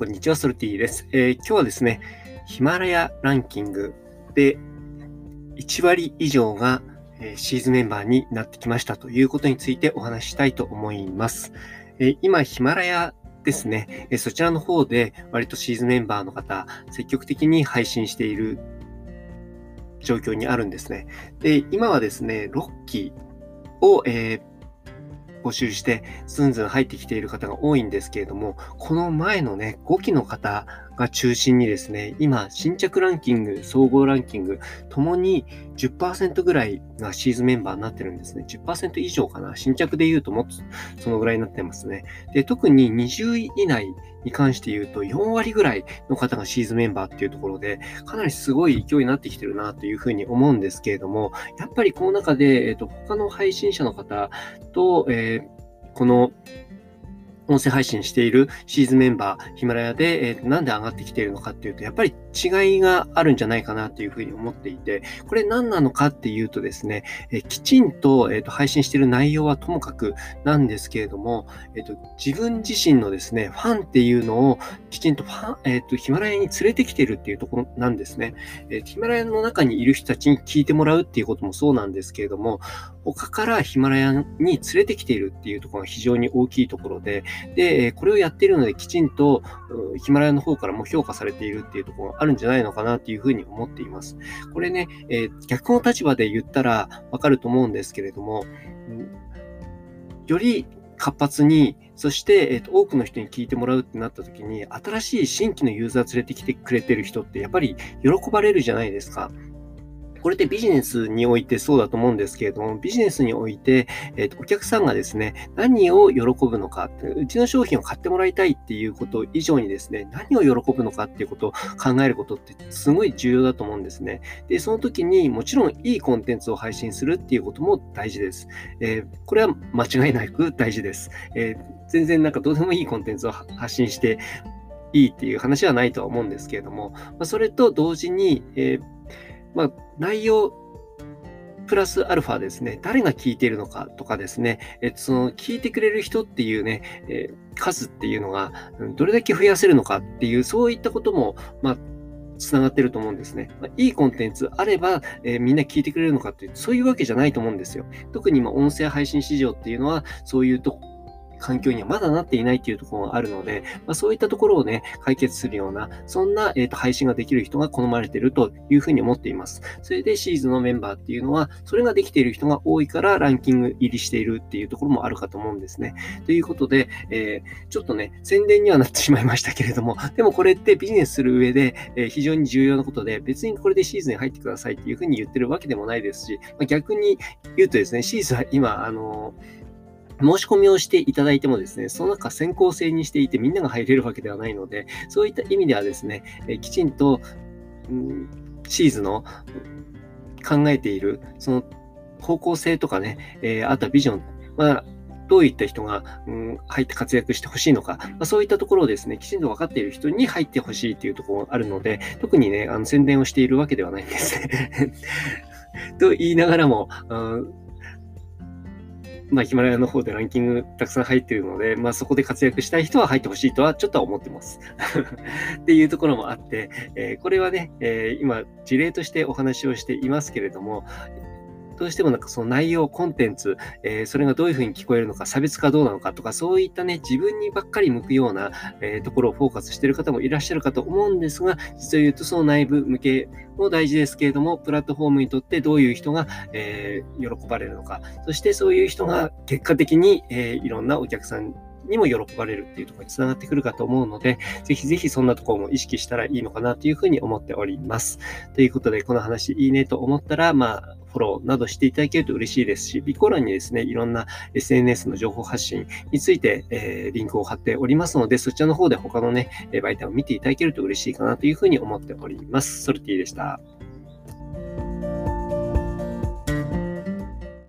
こんにちは、ソルティです、えー、今日はですね、ヒマラヤランキングで1割以上が、えー、シーズンメンバーになってきましたということについてお話ししたいと思います。えー、今、ヒマラヤですね、えそちらの方で割とシーズンメンバーの方、積極的に配信している状況にあるんですね。で、今はですね、6期を、えー、募集して、ずんずん入ってきている方が多いんですけれども、この前のね、5期の方が中心にですね、今、新着ランキング、総合ランキング、ともに10%ぐらいがシーズンメンバーになってるんですね。10%以上かな。新着で言うともっとそのぐらいになってますね。で、特に20位以内に関して言うと、4割ぐらいの方がシーズンメンバーっていうところで、かなりすごい勢いになってきてるなというふうに思うんですけれども、やっぱりこの中で、えっ、と、他の配信者の方と、えー、この音声配信しているシーズンメンバー、ヒマラヤで、えー、なんで上がってきているのかっていうと、やっぱり違いがあるんじゃないかなっていうふうに思っていて、これ何なのかっていうとですね、え、きちんと,、えーと、配信している内容はともかくなんですけれども、えーと、自分自身のですね、ファンっていうのをきちんとファン、えーと、ヒマラヤに連れてきているっていうところなんですね。えー、ヒマラヤの中にいる人たちに聞いてもらうっていうこともそうなんですけれども、他からヒマラヤに連れてきているっていうところが非常に大きいところで、で、これをやっているのできちんとヒマラヤの方からも評価されているっていうところがあるんじゃないのかなっていうふうに思っています。これね、えー、逆の立場で言ったらわかると思うんですけれども、より活発に、そして、えーと、多くの人に聞いてもらうってなった時に、新しい新規のユーザー連れてきてくれてる人ってやっぱり喜ばれるじゃないですか。これってビジネスにおいてそうだと思うんですけれども、ビジネスにおいて、えーと、お客さんがですね、何を喜ぶのか、うちの商品を買ってもらいたいっていうこと以上にですね、何を喜ぶのかっていうことを考えることってすごい重要だと思うんですね。で、その時にもちろんいいコンテンツを配信するっていうことも大事です。えー、これは間違いなく大事です。えー、全然なんかどうでもいいコンテンツを発信していいっていう話はないとは思うんですけれども、まあ、それと同時に、えーまあ、内容プラスアルファですね、誰が聞いているのかとかですね、えっと、その聞いてくれる人っていうね、えー、数っていうのが、どれだけ増やせるのかっていう、そういったことも、まあ、つながってると思うんですね。まあ、いいコンテンツあれば、えー、みんな聞いてくれるのかっていう、そういうわけじゃないと思うんですよ。特に今、音声配信市場っていうのは、そういうと環境にはまだなっていないっていうところがあるので、まあ、そういったところをね、解決するような、そんな、えーと、配信ができる人が好まれているというふうに思っています。それでシーズンのメンバーっていうのは、それができている人が多いからランキング入りしているっていうところもあるかと思うんですね。ということで、えー、ちょっとね、宣伝にはなってしまいましたけれども、でもこれってビジネスする上で、えー、非常に重要なことで、別にこれでシーズンに入ってくださいっていうふうに言ってるわけでもないですし、まあ、逆に言うとですね、シーズンは今、あのー申し込みをしていただいてもですね、その中先行制にしていてみんなが入れるわけではないので、そういった意味ではですね、えきちんと、うん、シーズの考えている、その方向性とかね、えー、あとはビジョン、まあ、どういった人が、うん、入って活躍してほしいのか、まあ、そういったところをですね、きちんと分かっている人に入ってほしいというところがあるので、特にね、あの宣伝をしているわけではないんです。と言いながらも、うんまあ、ヒマラヤの方でランキングたくさん入っているので、まあ、そこで活躍したい人は入ってほしいとはちょっとは思ってます。っていうところもあって、えー、これはね、えー、今、事例としてお話をしていますけれども、どうしてもなんかその内容、コンテンツ、えー、それがどういうふうに聞こえるのか、差別化どうなのかとか、そういったね、自分にばっかり向くような、えー、ところをフォーカスしている方もいらっしゃるかと思うんですが、実を言うとその内部向けも大事ですけれども、プラットフォームにとってどういう人が、えー、喜ばれるのか、そしてそういう人が結果的に、えいろんなお客さんにも喜ばれるっていうところにつながってくるかと思うので、ぜひぜひそんなところも意識したらいいのかなというふうに思っております。ということで、この話いいねと思ったら、まあ、フォローなどしていただけると嬉しいですし、備考欄にですね、いろんな SNS の情報発信について、えー、リンクを貼っておりますので、そちらの方で他のね、媒体を見ていただけると嬉しいかなというふうに思っております。ソルティでした。